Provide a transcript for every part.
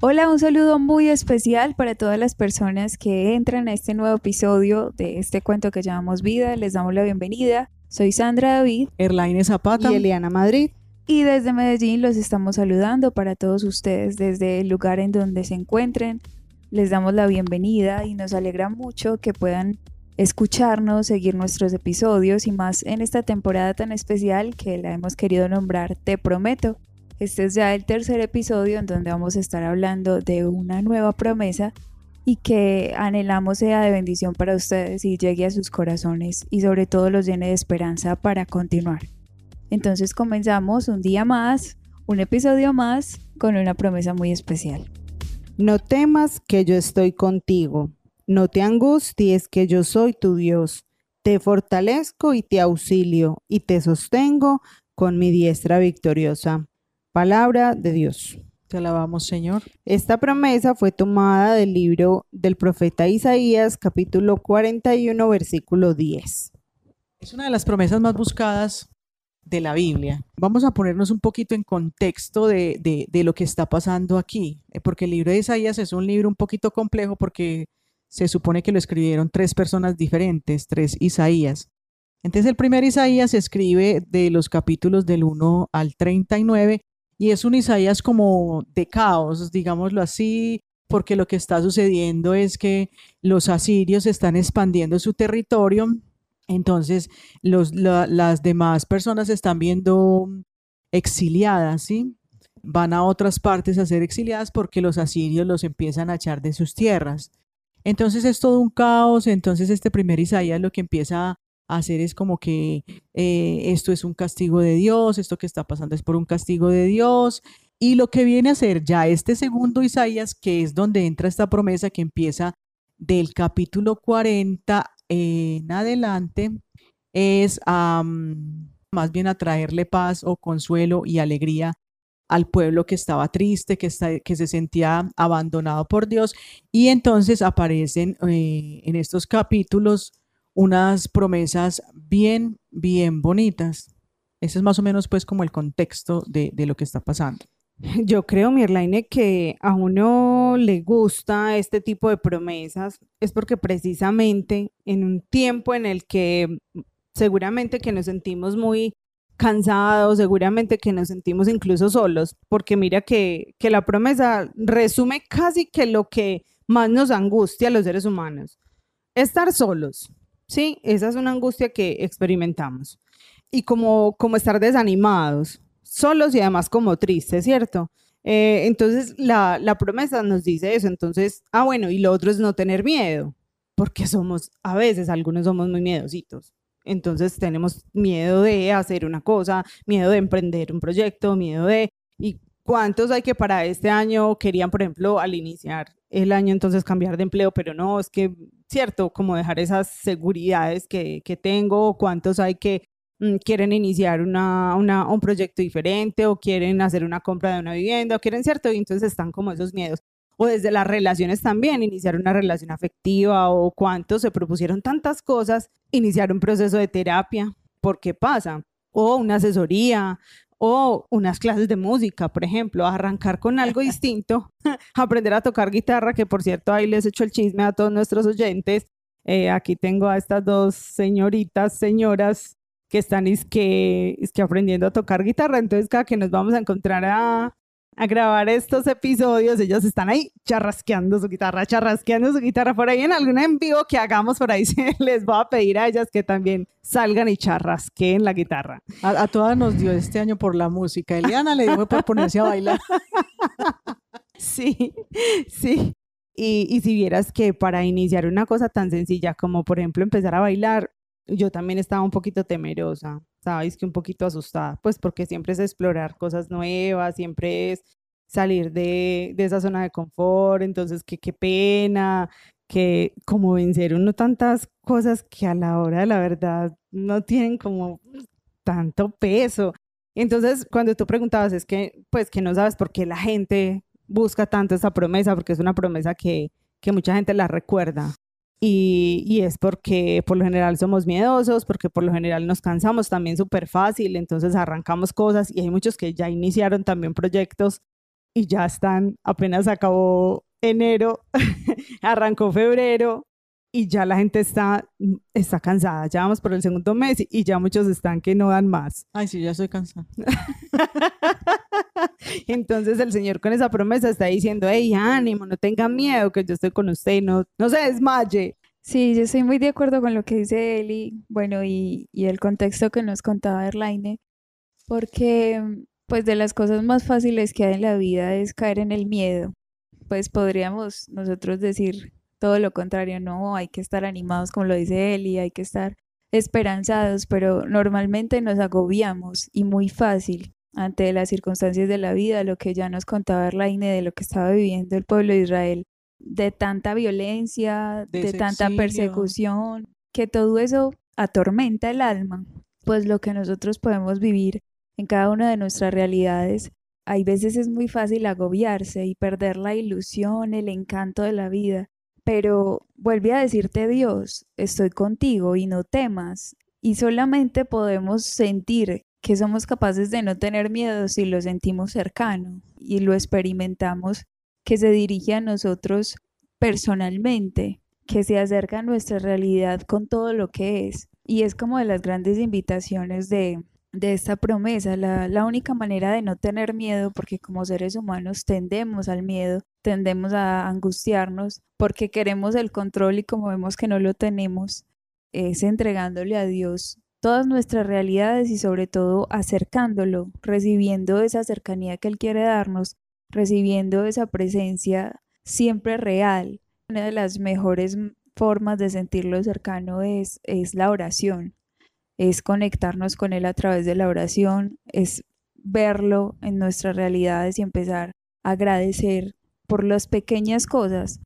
Hola, un saludo muy especial para todas las personas que entran a este nuevo episodio de este cuento que llamamos Vida. Les damos la bienvenida. Soy Sandra David. Erlaine Zapata. Y Eliana Madrid. Y desde Medellín los estamos saludando para todos ustedes desde el lugar en donde se encuentren. Les damos la bienvenida y nos alegra mucho que puedan escucharnos, seguir nuestros episodios y más en esta temporada tan especial que la hemos querido nombrar Te Prometo. Este es ya el tercer episodio en donde vamos a estar hablando de una nueva promesa y que anhelamos sea de bendición para ustedes y llegue a sus corazones y sobre todo los llene de esperanza para continuar. Entonces comenzamos un día más, un episodio más con una promesa muy especial. No temas que yo estoy contigo, no te angusties que yo soy tu Dios, te fortalezco y te auxilio y te sostengo con mi diestra victoriosa. Palabra de Dios. Te alabamos, Señor. Esta promesa fue tomada del libro del profeta Isaías, capítulo 41, versículo 10. Es una de las promesas más buscadas de la Biblia. Vamos a ponernos un poquito en contexto de, de, lo que está pasando aquí, eh, porque el libro de Isaías es un libro un poquito complejo porque se supone que lo escribieron tres personas diferentes, tres Isaías. Entonces el primer Isaías se escribe de los capítulos del 1 al 39 y es un Isaías como de caos, digámoslo así, porque lo que está sucediendo es que los asirios están expandiendo su territorio, entonces las demás personas están viendo exiliadas, ¿sí? Van a otras partes a ser exiliadas porque los asirios los empiezan a echar de sus tierras. Entonces es todo un caos, entonces este primer Isaías lo que empieza hacer es como que eh, esto es un castigo de Dios, esto que está pasando es por un castigo de Dios. Y lo que viene a ser ya este segundo Isaías, que es donde entra esta promesa que empieza del capítulo 40 en adelante, es más bien a traerle paz o consuelo y alegría al pueblo que estaba triste, que, está, que se sentía abandonado por Dios. Y entonces aparecen eh, en estos capítulos unas promesas bien, bien bonitas. Ese es más o menos pues como el contexto de, lo que está pasando. Yo creo, Mirlaine, que a uno le gusta este tipo de promesas es porque precisamente en un tiempo en el que seguramente que nos sentimos muy cansados, seguramente que nos sentimos incluso solos, porque mira que, que la promesa resume casi que lo que más nos angustia a los seres humanos, estar solos, Sí, esa es una angustia que experimentamos. Y como, como estar desanimados, solos y además como tristes, ¿cierto? Eh, entonces la, la promesa nos dice eso. Entonces, ah, bueno, y lo otro es no tener miedo, porque somos, a veces algunos somos muy miedositos. Entonces tenemos miedo de hacer una cosa, miedo de emprender un proyecto, miedo de... ¿Y cuántos hay que para este año querían, por ejemplo, al iniciar el año entonces cambiar de empleo, pero no, es que, cierto, como dejar esas seguridades que, que tengo, cuántos hay que mm, quieren iniciar una, una, un proyecto diferente o quieren hacer una compra de una vivienda o quieren, cierto, y entonces están como esos miedos. O desde las relaciones también, iniciar una relación afectiva o cuántos se propusieron tantas cosas, iniciar un proceso de terapia, ¿por qué pasa? O una asesoría, o unas clases de música, por ejemplo, arrancar con algo distinto, aprender a tocar guitarra, que por cierto ahí les echo el chisme a todos nuestros oyentes. Eh, aquí tengo a estas dos señoritas, señoras que están es que, es que aprendiendo a tocar guitarra, entonces cada que nos vamos a encontrar a, a grabar estos episodios, ellos están ahí charrasqueando su guitarra, charrasqueando su guitarra. Por ahí en algún en vivo que hagamos por ahí, les voy a pedir a ellas que también salgan y charrasqueen la guitarra. A, todas nos dio este año por la música. Eliana le dijo por ponerse a bailar. sí, sí. Y, y si vieras que para iniciar una cosa tan sencilla como, por ejemplo, empezar a bailar, yo también estaba un poquito temerosa sabes que un poquito asustada, pues porque siempre es explorar cosas nuevas, siempre es salir de, de esa zona de confort, entonces que qué pena, que como vencer uno tantas cosas que a la hora de la verdad no tienen como tanto peso. Entonces, cuando tú preguntabas, es que, pues, que no sabes por qué la gente busca tanto esa promesa, porque es una promesa que, que mucha gente la recuerda. Y, es porque por lo general somos miedosos, porque por lo general nos cansamos también súper fácil, entonces arrancamos cosas y hay muchos que ya iniciaron también proyectos y ya están, apenas acabó enero, arrancó febrero y ya la gente está, está cansada. Ya vamos por el segundo mes y ya muchos están que no dan más. Ay, sí, ya estoy cansada. Entonces el Señor con esa promesa está diciendo, hey, ánimo, no tenga miedo, que yo estoy con usted, no, no se desmaye. Sí, yo estoy muy de acuerdo con lo que dice Eli, bueno, y, y el contexto que nos contaba Erlaine, porque pues de las cosas más fáciles que hay en la vida es caer en el miedo. Pues podríamos nosotros decir todo lo contrario, no, hay que estar animados como lo dice Eli, hay que estar esperanzados, pero normalmente nos agobiamos y muy fácil ante las circunstancias de la vida, lo que ya nos contaba Erlaine de lo que estaba viviendo el pueblo de Israel, de tanta violencia, de, tanta persecución, que todo eso atormenta el alma. Pues lo que nosotros podemos vivir en cada una de nuestras realidades, hay veces es muy fácil agobiarse y perder la ilusión, el encanto de la vida. Pero vuelve a decirte Dios, estoy contigo y no temas. Y solamente podemos sentir que somos capaces de no tener miedo si lo sentimos cercano y lo experimentamos, que se dirige a nosotros personalmente, que se acerca a nuestra realidad con todo lo que es. Y es como de las grandes invitaciones de, de esta promesa, la, la, única manera de no tener miedo, porque como seres humanos tendemos al miedo, tendemos a angustiarnos porque queremos el control y como vemos que no lo tenemos, es entregándole a Dios todas nuestras realidades y sobre todo acercándolo, recibiendo esa cercanía que Él quiere darnos, recibiendo esa presencia siempre real. Una de las mejores formas de sentirlo cercano es, es la oración, es conectarnos con Él a través de la oración, es verlo en nuestras realidades y empezar a agradecer por las pequeñas cosas,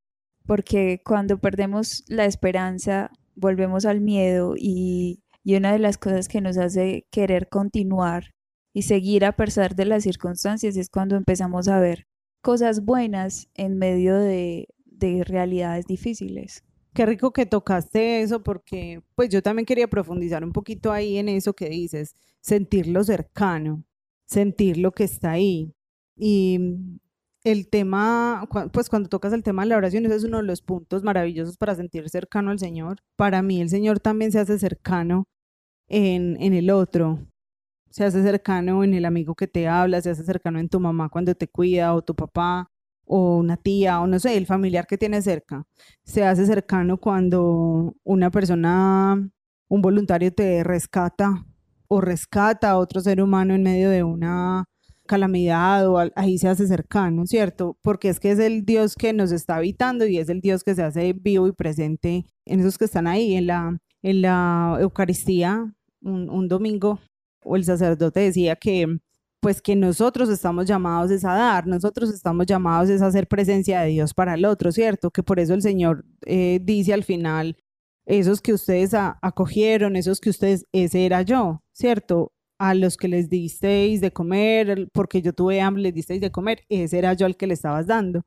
porque cuando perdemos la esperanza volvemos al miedo y y una de las cosas que nos hace querer continuar y seguir a pesar de las circunstancias es cuando empezamos a ver cosas buenas en medio de, de realidades difíciles. Qué rico que tocaste eso porque pues yo también quería profundizar un poquito ahí en eso que dices, sentirlo cercano, sentir lo que está ahí. Y el tema, pues cuando tocas el tema de la oración, ese es uno de los puntos maravillosos para sentir cercano al Señor. Para mí el Señor también se hace cercano en, en el otro, se hace cercano en el amigo que te habla, se hace cercano en tu mamá cuando te cuida o tu papá o una tía o no sé, el familiar que tienes cerca. Se hace cercano cuando una persona, un voluntario te rescata o rescata a otro ser humano en medio de una calamidad o ahí se hace cercano, ¿cierto? Porque es que es el Dios que nos está habitando y es el Dios que se hace vivo y presente en esos que están ahí, en la, en la Eucaristía, un, un domingo, o el sacerdote decía que pues que nosotros estamos llamados es a dar, nosotros estamos llamados es a hacer presencia de Dios para el otro, ¿cierto? Que por eso el Señor eh, dice al final, esos que ustedes acogieron, esos que ustedes, ese era yo, ¿cierto? a los que les disteis de comer, porque yo tuve hambre, les disteis de comer, ese era yo al que le estabas dando.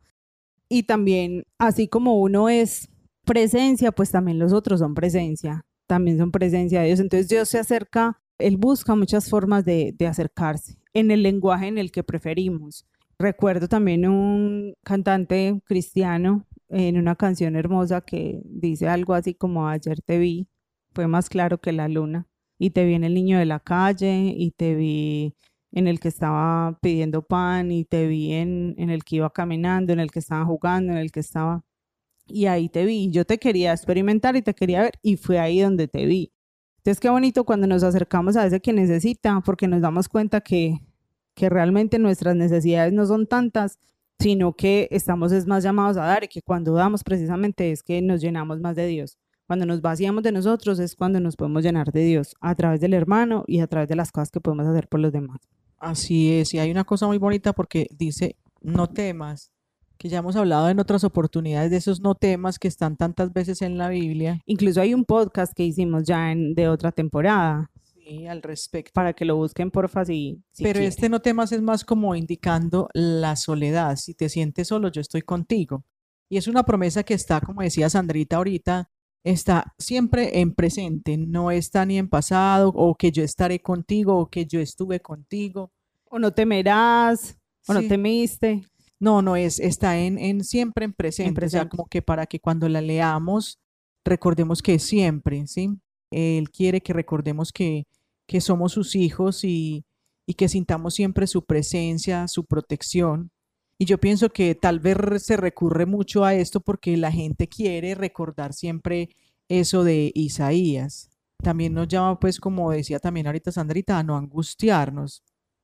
Y también, así como uno es presencia, pues también los otros son presencia, también son presencia de Dios. Entonces Dios se acerca, Él busca muchas formas de, acercarse en el lenguaje en el que preferimos. Recuerdo también un cantante cristiano en una canción hermosa que dice algo así como ayer te vi, fue más claro que la luna y te vi en el niño de la calle y te vi en el que estaba pidiendo pan y te vi en, en el que iba caminando, en el que estaba jugando, en el que estaba... Y ahí te vi, yo te quería experimentar y te quería ver y fue ahí donde te vi. Entonces qué bonito cuando nos acercamos a ese que necesita, porque nos damos cuenta que, que realmente nuestras necesidades no son tantas, sino que estamos es más llamados a dar y que cuando damos precisamente es que nos llenamos más de Dios. Cuando nos vaciamos de nosotros es cuando nos podemos llenar de Dios, a través del hermano y a través de las cosas que podemos hacer por los demás. Así es, y hay una cosa muy bonita porque dice, no temas, que ya hemos hablado en otras oportunidades de esos no temas que están tantas veces en la Biblia. Incluso hay un podcast que hicimos ya en, de otra temporada. Sí, al respecto. Para que lo busquen, porfa, si, si Pero este no temas es más como indicando la soledad. Si te sientes solo, yo estoy contigo. Y es una promesa que está, como decía Sandrita ahorita, está siempre en presente, no está ni en pasado, o que yo estaré contigo, o que yo estuve contigo. O no temerás, o no temiste. No, no, es, está en, en siempre en presente, o sea, como que para que cuando la leamos recordemos que siempre, ¿sí? Él quiere que recordemos que, que somos sus hijos y, y que sintamos siempre su presencia, su protección. Y yo pienso que tal vez se recurre mucho a esto porque la gente quiere recordar siempre eso de Isaías. También nos llama, pues, como decía también ahorita Sandrita, a no angustiarnos,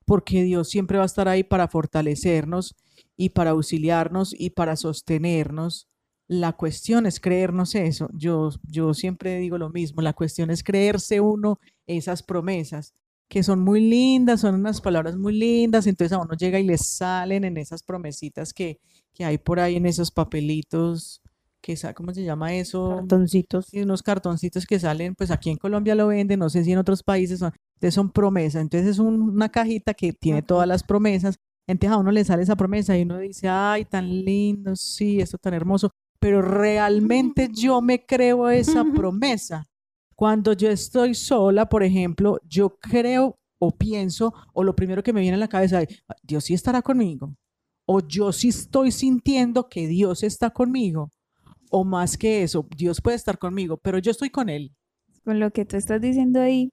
porque Dios siempre va a estar ahí para fortalecernos y para auxiliarnos y para sostenernos. La cuestión es creernos eso. Yo, yo siempre digo lo mismo, la cuestión es creerse uno esas promesas que son muy lindas, son unas palabras muy lindas, entonces a uno llega y le salen en esas promesitas que, que hay por ahí en esos papelitos, que ¿cómo se llama eso? Cartoncitos. Y unos cartoncitos que salen, pues aquí en Colombia lo venden, no sé si en otros países son, entonces son promesas, entonces es una cajita que tiene todas las promesas, entonces a uno le sale esa promesa y uno dice, ay, tan lindo, sí, esto tan hermoso, pero realmente yo me creo esa promesa. Cuando yo estoy sola, por ejemplo, yo creo o pienso, o lo primero que me viene a la cabeza es, Dios sí estará conmigo. O yo sí estoy sintiendo que Dios está conmigo. O más que eso, Dios puede estar conmigo, pero yo estoy con Él. Con lo que tú estás diciendo ahí,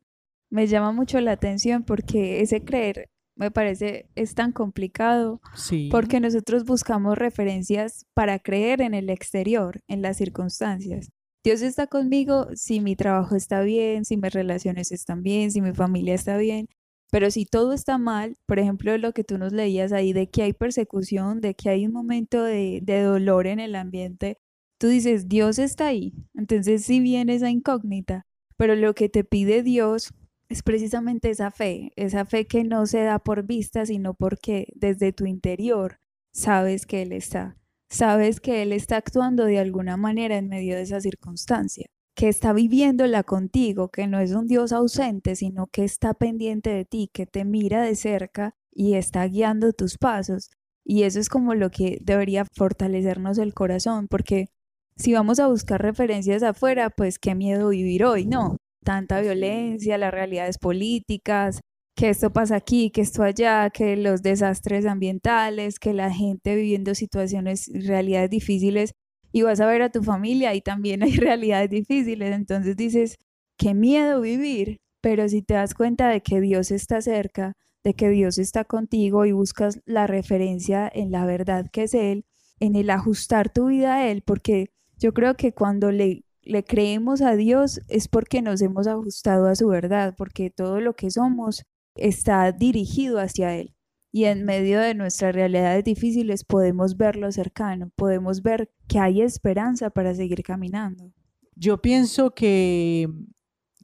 me llama mucho la atención porque ese creer me parece es tan complicado sí. porque nosotros buscamos referencias para creer en el exterior, en las circunstancias. Dios está conmigo si mi trabajo está bien, si mis relaciones están bien, si mi familia está bien. Pero si todo está mal, por ejemplo, lo que tú nos leías ahí de que hay persecución, de que hay un momento de, de dolor en el ambiente, tú dices, Dios está ahí. Entonces sí viene esa incógnita. Pero lo que te pide Dios es precisamente esa fe, esa fe que no se da por vista, sino porque desde tu interior sabes que Él está sabes que Él está actuando de alguna manera en medio de esa circunstancia, que está viviéndola contigo, que no es un Dios ausente, sino que está pendiente de ti, que te mira de cerca y está guiando tus pasos. Y eso es como lo que debería fortalecernos el corazón, porque si vamos a buscar referencias afuera, pues qué miedo vivir hoy, no. Tanta violencia, las realidades políticas, que esto pasa aquí, que esto allá, que los desastres ambientales, que la gente viviendo situaciones, realidades difíciles, y vas a ver a tu familia y también hay realidades difíciles, entonces dices, qué miedo vivir, pero si te das cuenta de que Dios está cerca, de que Dios está contigo y buscas la referencia en la verdad que es Él, en el ajustar tu vida a Él, porque yo creo que cuando le, le creemos a Dios es porque nos hemos ajustado a su verdad, porque todo lo que somos está dirigido hacia Él. Y en medio de nuestras realidades difíciles podemos verlo cercano, podemos ver que hay esperanza para seguir caminando. Yo pienso que,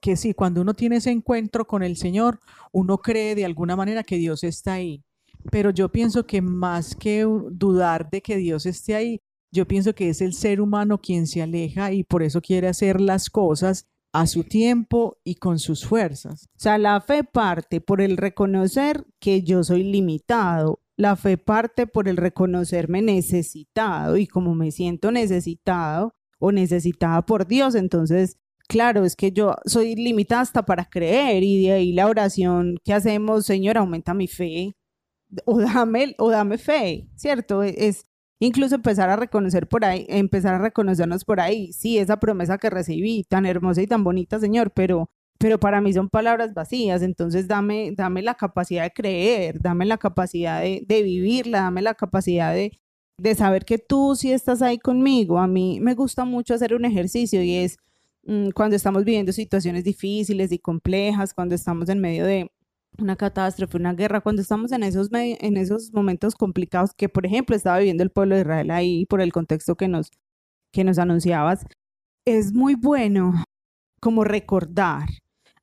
que sí, cuando uno tiene ese encuentro con el Señor, uno cree de alguna manera que Dios está ahí. Pero yo pienso que más que dudar de que Dios esté ahí, yo pienso que es el ser humano quien se aleja y por eso quiere hacer las cosas a su tiempo y con sus fuerzas. O sea, la fe parte por el reconocer que yo soy limitado. La fe parte por el reconocerme necesitado y como me siento necesitado o necesitada por Dios, entonces, claro, es que yo soy limitada hasta para creer y de ahí la oración que hacemos, Señor, aumenta mi fe o dame, o dame fe, ¿cierto? Es, incluso empezar a reconocer por ahí, empezar a reconocernos por ahí, sí, esa promesa que recibí, tan hermosa y tan bonita, Señor, pero, pero para mí son palabras vacías, entonces dame, dame la capacidad de creer, dame la capacidad de, vivirla, dame la capacidad de, de saber que tú sí estás ahí conmigo. A mí me gusta mucho hacer un ejercicio y es mm, cuando estamos viviendo situaciones difíciles y complejas, cuando estamos en medio de, una catástrofe, una guerra, cuando estamos en esos, en esos momentos complicados que, por ejemplo, estaba viviendo el pueblo de Israel ahí por el contexto que nos, que nos anunciabas, es muy bueno como recordar,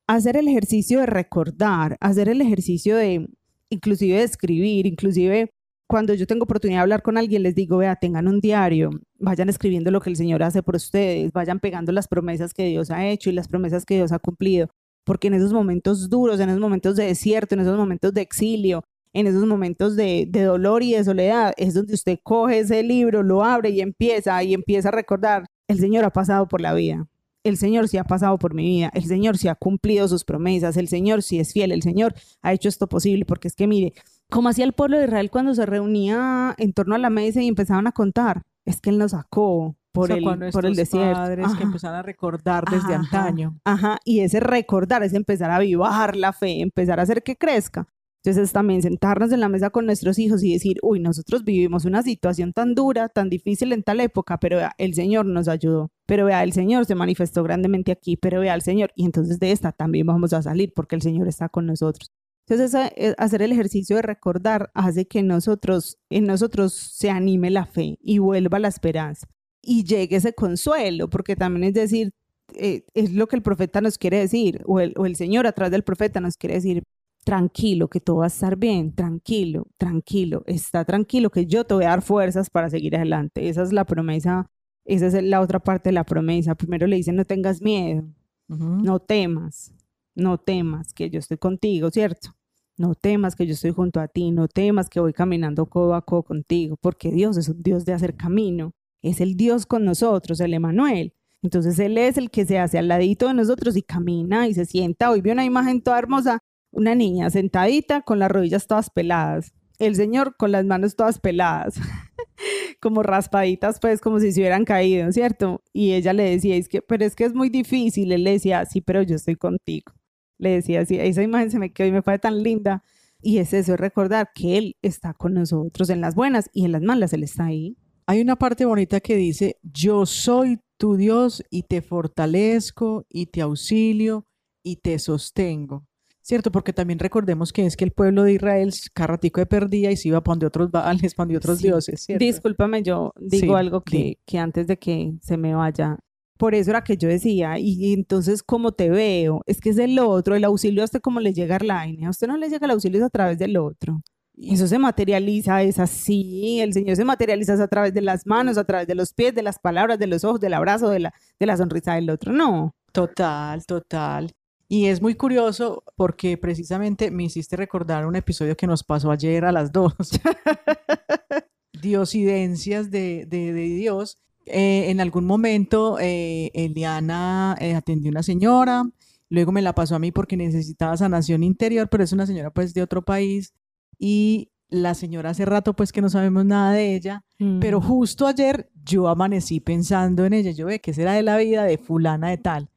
hacer el ejercicio de recordar, hacer el ejercicio de inclusive escribir, inclusive cuando yo tengo oportunidad de hablar con alguien, les digo, vea, tengan un diario, vayan escribiendo lo que el Señor hace por ustedes, vayan pegando las promesas que Dios ha hecho y las promesas que Dios ha cumplido porque en esos momentos duros, en esos momentos de desierto, en esos momentos de exilio, en esos momentos de, dolor y de soledad, es donde usted coge ese libro, lo abre y empieza, y empieza a recordar, el Señor ha pasado por la vida, el Señor sí ha pasado por mi vida, el Señor sí ha cumplido sus promesas, el Señor sí es fiel, el Señor ha hecho esto posible, porque es que mire, como hacía el pueblo de Israel cuando se reunía en torno a la mesa y empezaban a contar, es que Él nos sacó por, el, por el desierto. padres que empezaron a recordar desde antaño. Ajá, y ese recordar es empezar a avivar la fe, empezar a hacer que crezca. Entonces también sentarnos en la mesa con nuestros hijos y decir, uy, nosotros vivimos una situación tan dura, tan difícil en tal época, pero vea, el Señor nos ayudó, pero vea, el Señor se manifestó grandemente aquí, pero vea, el Señor, y entonces de esta también vamos a salir porque el Señor está con nosotros. Entonces eh, hacer el ejercicio de recordar hace que nosotros, en nosotros se anime la fe y vuelva la esperanza y llegue ese consuelo, porque también es decir, eh, es lo que el profeta nos quiere decir, o el, o el Señor a través del profeta nos quiere decir, tranquilo, que todo va a estar bien, tranquilo, tranquilo, está tranquilo, que yo te voy a dar fuerzas para seguir adelante. Esa es la promesa, esa es la otra parte de la promesa. Primero le dice, no tengas miedo, no temas, no temas, que yo estoy contigo, ¿cierto? No temas que yo estoy junto a ti, no temas que voy caminando codo a codo contigo, porque Dios es un Dios de hacer camino, es el Dios con nosotros, el Emanuel. Entonces Él es el que se hace al ladito de nosotros y camina y se sienta. Hoy vi una imagen toda hermosa una niña sentadita con las rodillas todas peladas, el señor con las manos todas peladas, como raspaditas, pues como si se hubieran caído, ¿cierto? Y ella le decía, es que, pero es que es muy difícil, él le decía, sí, pero yo estoy contigo. Le decía así, esa imagen se me quedó y me fue tan linda. Y es eso, es recordar que Él está con nosotros en las buenas y en las malas, Él está ahí. Hay una parte bonita que dice, yo soy tu Dios y te fortalezco y te auxilio y te sostengo. ¿cierto? Porque también recordemos que es que el pueblo de Israel cada ratico de perdía y se iba para donde otros baales, para otros dioses, ¿cierto? Discúlpame, yo digo algo que, que antes de que se me vaya, por eso era que yo decía, y, entonces, ¿cómo te veo? Es que es el otro, el auxilio a usted como le llega Arlaine, a usted no le llega el auxilio a través del otro. Eso se materializa, es así, el Señor se materializa a través de las manos, a través de los pies, de las palabras, de los ojos, del abrazo, de la, de la sonrisa del otro, no. Total, total. Y es muy curioso porque precisamente me hiciste recordar un episodio que nos pasó ayer a las dos. Diosidencias de, de, de Dios. Eh, en algún momento eh, Eliana eh, atendió a una señora, luego me la pasó a mí porque necesitaba sanación interior, pero es una señora pues de otro país y la señora hace rato pues que no sabemos nada de ella, pero mm. justo ayer yo amanecí pensando en ella, yo ve que será de la vida de fulana de tal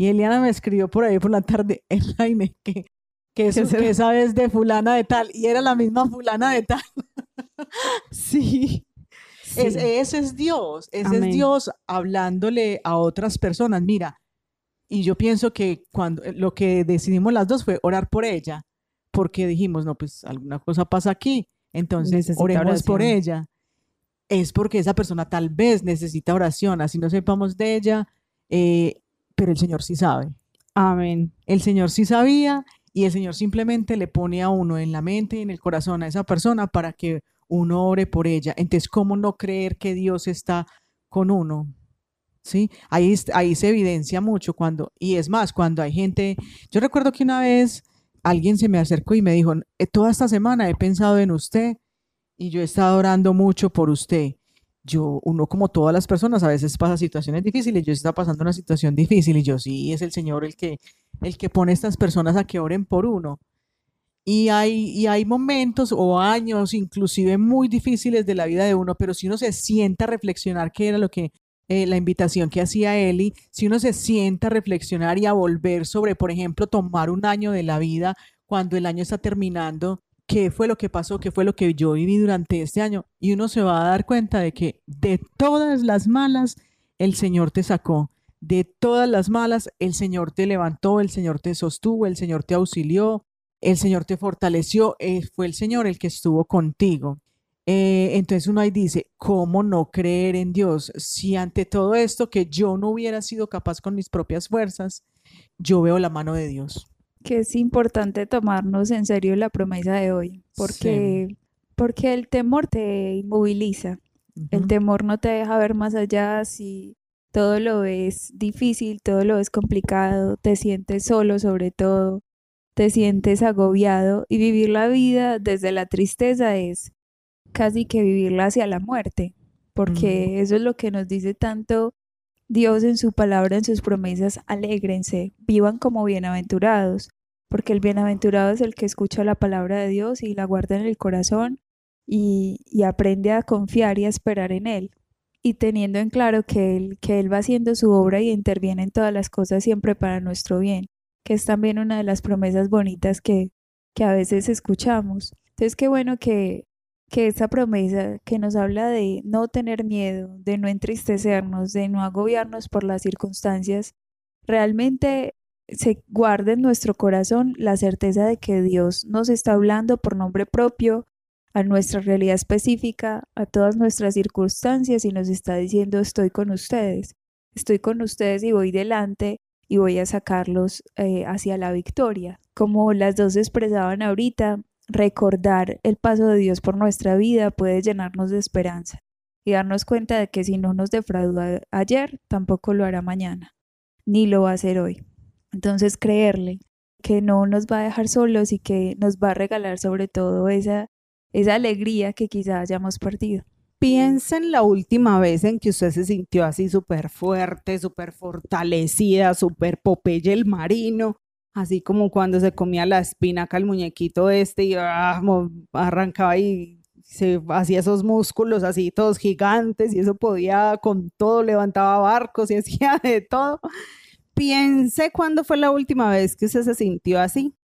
y Eliana me escribió por ahí por la tarde, Elaine, que, que, eso, que sabes de fulana de tal. Y era la misma fulana de tal. sí. ese es Dios, ese es Dios hablándole a otras personas. Mira, y yo pienso que cuando lo que decidimos las dos fue orar por ella, porque dijimos, no, pues alguna cosa pasa aquí, entonces oremos por ella. Es porque esa persona tal vez necesita oración, así no sepamos de ella, eh, pero el Señor sí sabe. Amén. El Señor sí sabía y el Señor simplemente le pone a uno en la mente y en el corazón a esa persona para que uno ore por ella. Entonces, ¿cómo no creer que Dios está con uno? ¿Sí? Ahí, ahí se evidencia mucho cuando, y es más, cuando hay gente, yo recuerdo que una vez alguien se me acercó y me dijo, eh, toda esta semana he pensado en usted y yo he estado orando mucho por usted yo, uno como todas las personas, a veces pasa situaciones difíciles, yo está pasando una situación difícil y yo sí, es el Señor el que, el que pone a estas personas a que oren por uno. Y hay, y hay momentos o años inclusive muy difíciles de la vida de uno, pero si uno se sienta a reflexionar, que era lo que eh, la invitación que hacía Eli, si uno se sienta a reflexionar y a volver sobre, por ejemplo, tomar un año de la vida cuando el año está terminando qué fue lo que pasó, qué fue lo que yo viví durante este año. Y uno se va a dar cuenta de que de todas las malas, el Señor te sacó. De todas las malas, el Señor te levantó, el Señor te sostuvo, el Señor te auxilió, el Señor te fortaleció. Eh, fue el Señor el que estuvo contigo. Eh, entonces uno ahí dice, ¿cómo no creer en Dios? Si ante todo esto que yo no hubiera sido capaz con mis propias fuerzas, yo veo la mano de Dios. Que es importante tomarnos en serio la promesa de hoy, porque, porque el temor te inmoviliza, el temor no te deja ver más allá. Si todo lo es difícil, todo lo es complicado, te sientes solo sobre todo, te sientes agobiado y vivir la vida desde la tristeza es casi que vivirla hacia la muerte, porque eso es lo que nos dice tanto Dios en su palabra, en sus promesas, alégrense, vivan como bienaventurados, porque el bienaventurado es el que escucha la palabra de Dios y la guarda en el corazón y, y aprende a confiar y a esperar en Él. Y teniendo en claro que él, que él va haciendo su obra y interviene en todas las cosas siempre para nuestro bien, que es también una de las promesas bonitas que, que a veces escuchamos. Entonces, qué bueno que, que esa promesa que nos habla de no tener miedo, de no entristecernos, de no agobiarnos por las circunstancias, realmente se guarde en nuestro corazón la certeza de que Dios nos está hablando por nombre propio a nuestra realidad específica, a todas nuestras circunstancias y nos está diciendo estoy con ustedes, estoy con ustedes y voy delante y voy a sacarlos eh, hacia la victoria. Como las dos expresaban ahorita, recordar el paso de Dios por nuestra vida puede llenarnos de esperanza y darnos cuenta de que si no nos defraudó ayer, tampoco lo hará mañana, ni lo va a hacer hoy. Entonces creerle que no nos va a dejar solos y que nos va a regalar sobre todo esa, esa alegría que quizá hayamos perdido. Piensa en la última vez en que usted se sintió así súper fuerte, súper fortalecida, súper Popeye el marino, así como cuando se comía la espinaca el muñequito este y ah, arrancaba y se hacía esos músculos así todos gigantes y eso podía con todo, levantaba barcos y hacía de todo piense cuándo fue la última vez que usted se sintió así,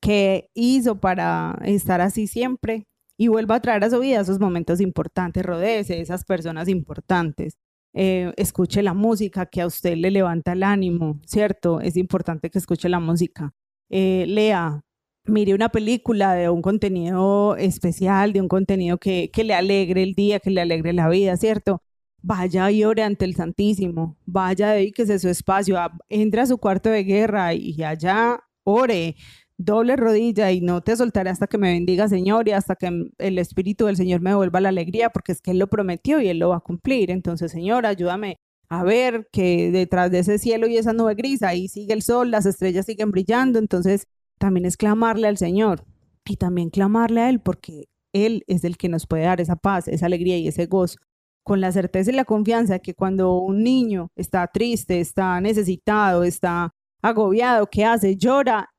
qué hizo para estar así siempre y vuelva a traer a su vida esos momentos importantes, rodeese esas personas importantes. Eh, escuche la música que a usted le levanta el ánimo, ¿cierto? Es importante que escuche la música. Eh, lea, mire una película de un contenido especial, de un contenido que, que le alegre el día, que le alegre la vida, ¿cierto? vaya y ore ante el Santísimo, vaya, dedíquese su espacio, entre a su cuarto de guerra y allá ore, doble rodilla y no te soltaré hasta que me bendiga, Señor, y hasta que el Espíritu del Señor me devuelva la alegría, porque es que Él lo prometió y Él lo va a cumplir. Entonces, Señor, ayúdame a ver que detrás de ese cielo y esa nube gris, ahí sigue el sol, las estrellas siguen brillando. Entonces, también es clamarle al Señor y también clamarle a Él, porque Él es el que nos puede dar esa paz, esa alegría y ese gozo con la certeza y la confianza que cuando un niño está triste, está necesitado, está agobiado, ¿qué hace? Llora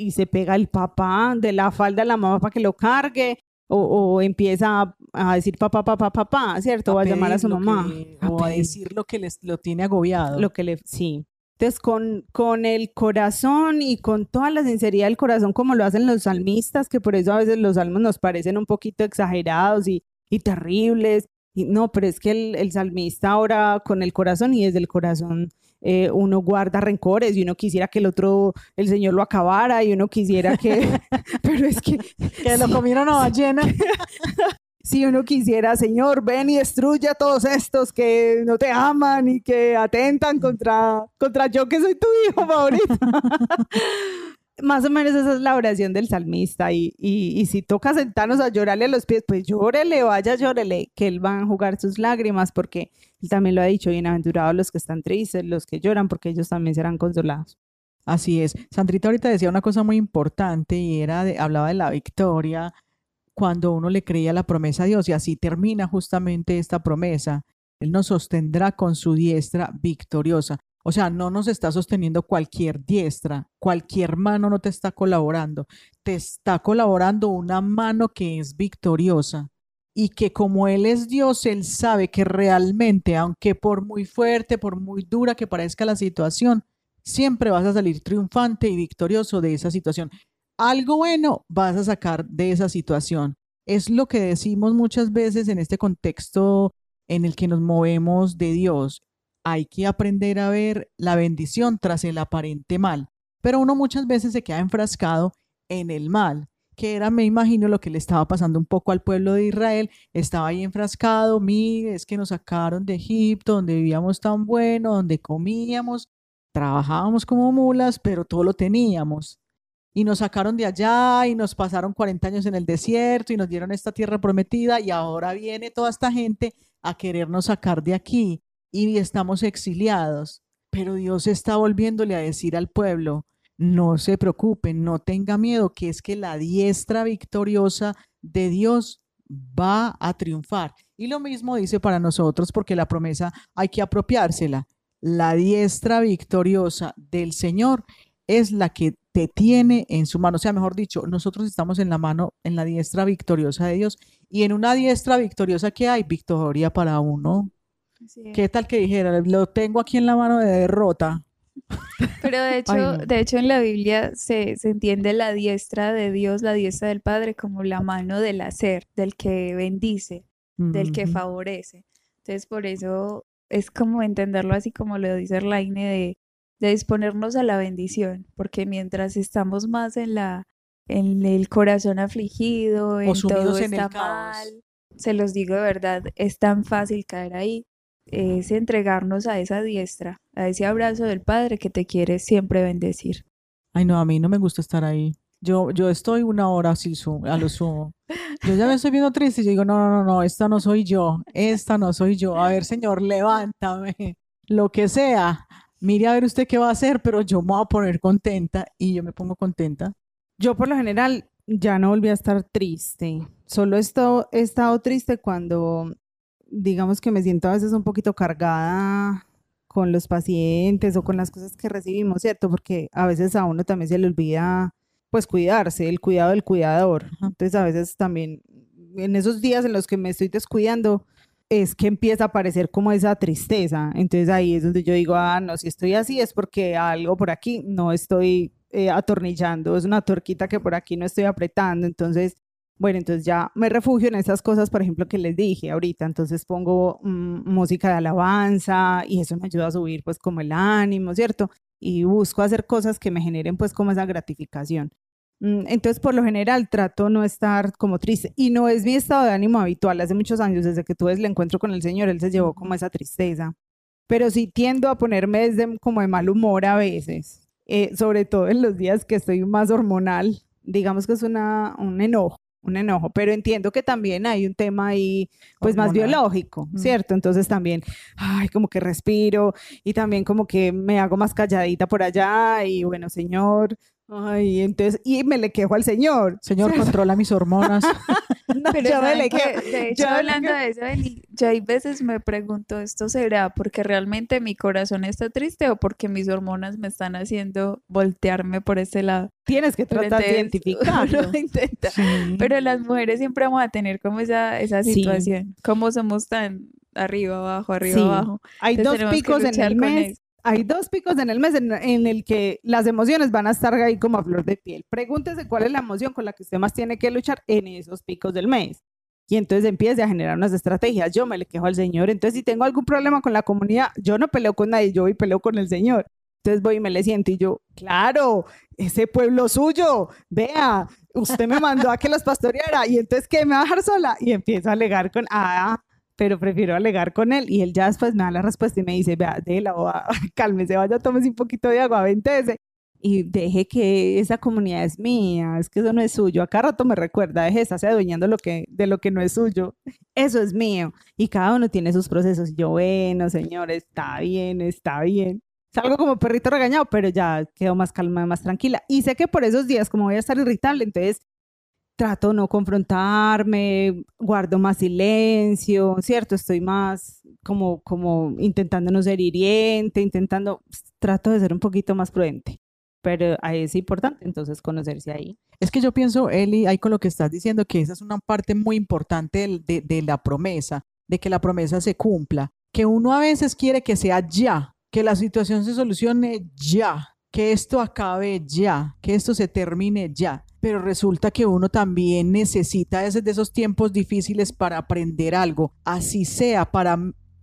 y se pega el papá de la falda a la mamá para que lo cargue o, empieza a, decir papá, papá, papá, ¿cierto? o a llamar a su mamá. o a decir lo que les, lo tiene agobiado. Lo que le, sí. Entonces, con, con el corazón y con toda la sinceridad del corazón, como lo hacen los salmistas, que por eso a veces los salmos nos parecen un poquito exagerados y, y terribles, no, pero es que el, salmista ahora con el corazón y desde el corazón eh, uno guarda rencores y uno quisiera que el otro, el Señor lo acabara y uno quisiera que, pero es que... Que lo comieron a ballena. si uno quisiera, Señor, ven y destruye a todos estos que no te aman y que atentan contra, contra yo que soy tu hijo favorito más o menos esa es la oración del salmista. Y, y, si toca sentarnos a llorarle a los pies, pues llórele, vaya, llórele, que él va a jugar sus lágrimas, porque él también lo ha dicho, bienaventurados los que están tristes, los que lloran, porque ellos también serán consolados. Así es. Sandrita ahorita decía una cosa muy importante y era, de, hablaba de la victoria cuando uno le creía la promesa a Dios y así termina justamente esta promesa. Él nos sostendrá con su diestra victoriosa. O sea, no nos está sosteniendo cualquier diestra, cualquier mano no te está colaborando, te está colaborando una mano que es victoriosa y que como Él es Dios, Él sabe que realmente, aunque por muy fuerte, por muy dura que parezca la situación, siempre vas a salir triunfante y victorioso de esa situación. Algo bueno vas a sacar de esa situación. Es lo que decimos muchas veces en este contexto en el que nos movemos de Dios hay que aprender a ver la bendición tras el aparente mal. Pero uno muchas veces se queda enfrascado en el mal, que era, me imagino, lo que le estaba pasando un poco al pueblo de Israel. Estaba ahí enfrascado, mire, es que nos sacaron de Egipto, donde vivíamos tan bueno, donde comíamos, trabajábamos como mulas, pero todo lo teníamos. Y nos sacaron de allá y nos pasaron 40 años en el desierto y nos dieron esta tierra prometida y ahora viene toda esta gente a querernos sacar de aquí y estamos exiliados. Pero Dios está volviéndole a decir al pueblo, no se preocupen, no tenga miedo, que es que la diestra victoriosa de Dios va a triunfar. Y lo mismo dice para nosotros, porque la promesa hay que apropiársela. La diestra victoriosa del Señor es la que te tiene en su mano. O sea, mejor dicho, nosotros estamos en la mano, en la diestra victoriosa de Dios. Y en una diestra victoriosa que hay, victoria para uno. ¿Qué tal que dijera? Lo tengo aquí en la mano de derrota. Pero de hecho, de hecho en la Biblia se, se, entiende la diestra de Dios, la diestra del Padre, como la mano del hacer, del que bendice, del que favorece. Entonces, por eso es como entenderlo así como lo dice Erlaine, de, de disponernos a la bendición, porque mientras estamos más en la en el corazón afligido, en todo está mal, se los digo de verdad, es tan fácil caer ahí es entregarnos a esa diestra, a ese abrazo del Padre que te quiere siempre bendecir. Ay, no, a mí no me gusta estar ahí. Yo, yo estoy una hora así a lo sumo. Yo ya me estoy viendo triste y digo, no, no, no, no, esta no soy yo, esta no soy yo. A ver, Señor, levántame, lo que sea. Mire a ver usted qué va a hacer, pero yo me voy a poner contenta y yo me pongo contenta. Yo por lo general ya no volví a estar triste. Solo he estado, he estado triste cuando digamos que me siento a veces un poquito cargada con los pacientes o con las cosas que recibimos, ¿cierto? Porque a veces a uno también se le olvida, pues, cuidarse, el cuidado del cuidador. Entonces, a veces también, en esos días en los que me estoy descuidando, es que empieza a aparecer como esa tristeza. Entonces, ahí es donde yo digo, ah, no, si estoy así es porque algo por aquí no estoy eh, atornillando, es una torquita que por aquí no estoy apretando. Entonces, bueno, entonces ya me refugio en esas cosas, por ejemplo, que les dije ahorita. Entonces pongo mm, música de alabanza y eso me ayuda a subir pues como el ánimo, ¿cierto? Y busco hacer cosas que me generen pues como esa gratificación. Mm, entonces, por lo general, trato no estar como triste. Y no es mi estado de ánimo habitual. Hace muchos años, desde que tuve el encuentro con el Señor, Él se llevó como esa tristeza. Pero sí tiendo a ponerme desde como de mal humor a veces. Eh, sobre todo en los días que estoy más hormonal. Digamos que es una, un enojo un enojo, pero entiendo que también hay un tema ahí, pues más biológico, mm. ¿cierto? Entonces también, ay, como que respiro y también como que me hago más calladita por allá y bueno, señor, ay, entonces, y me le quejo al señor. Señor, controla mis hormonas. Pero yo me le de hecho, hablando de eso, yo hay veces me pregunto, ¿esto será porque realmente mi corazón está triste o porque mis hormonas me están haciendo voltearme por ese lado? Tienes que tratar de identificarlo. intenta. Pero las mujeres siempre vamos a tener como esa, esa situación. Como somos tan arriba, abajo, arriba, abajo. Hay dos picos en el mes hay dos picos en el mes en, el que las emociones van a estar ahí como a flor de piel. Pregúntese cuál es la emoción con la que usted más tiene que luchar en esos picos del mes. Y entonces empiece a generar unas estrategias. Yo me le quejo al Señor. Entonces, si tengo algún problema con la comunidad, yo no peleo con nadie, yo voy y peleo con el Señor. Entonces voy y me le siento y yo, claro, ese pueblo suyo, vea, usted me mandó a que los pastoreara y entonces, ¿qué? ¿Me va a dejar sola? Y empiezo a alegar con, ah, pero prefiero alegar con él y él ya después me da la respuesta y me dice, vea, déjela, cálmese, vaya, tómese un poquito de agua, ventese y deje que esa comunidad es mía, es que eso no es suyo. Acá rato me recuerda, deje de adueñando lo que, de lo que no es suyo. Eso es mío. Y cada uno tiene sus procesos. Yo, bueno, señor, está bien, está bien. Salgo como perrito regañado, pero ya quedo más calma, más tranquila. Y sé que por esos días, como voy a estar irritable, entonces trato no confrontarme, guardo más silencio, ¿cierto? Estoy más como, como intentando no ser hiriente, intentando, trato de ser un poquito más prudente. Pero es importante entonces conocerse ahí. Es que yo pienso, Eli, ahí con lo que estás diciendo, que esa es una parte muy importante de, de la promesa, de que la promesa se cumpla, que uno a veces quiere que sea ya, que la situación se solucione ya, que esto acabe ya, que esto se termine ya pero resulta que uno también necesita desde de esos tiempos difíciles para aprender algo, así sea para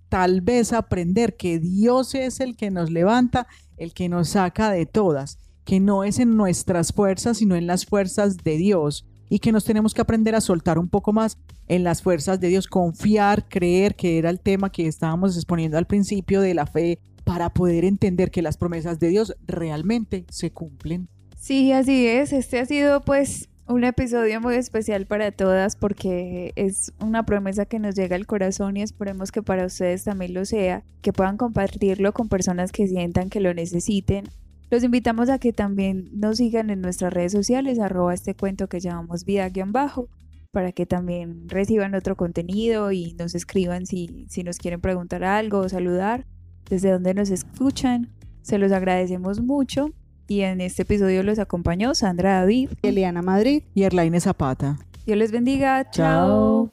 tal vez aprender que Dios es el que nos levanta, el que nos saca de todas, que no es en nuestras fuerzas, sino en las fuerzas de Dios, y que nos tenemos que aprender a soltar un poco más en las fuerzas de Dios, confiar, creer, que era el tema que estábamos exponiendo al principio de la fe, para poder entender que las promesas de Dios realmente se cumplen. Sí, así es. Este ha sido pues un episodio muy especial para todas porque es una promesa que nos llega al corazón y esperemos que para ustedes también lo sea, que puedan compartirlo con personas que sientan que lo necesiten. Los invitamos a que también nos sigan en nuestras redes sociales, arroba este cuento que llamamos vida-bajo, para que también reciban otro contenido y nos escriban si, si nos quieren preguntar algo o saludar, desde donde nos escuchan. Se los agradecemos mucho Y en este episodio los acompañó Sandra David. Eliana Madrid. Y Erlaine Zapata. Dios les bendiga. Chao.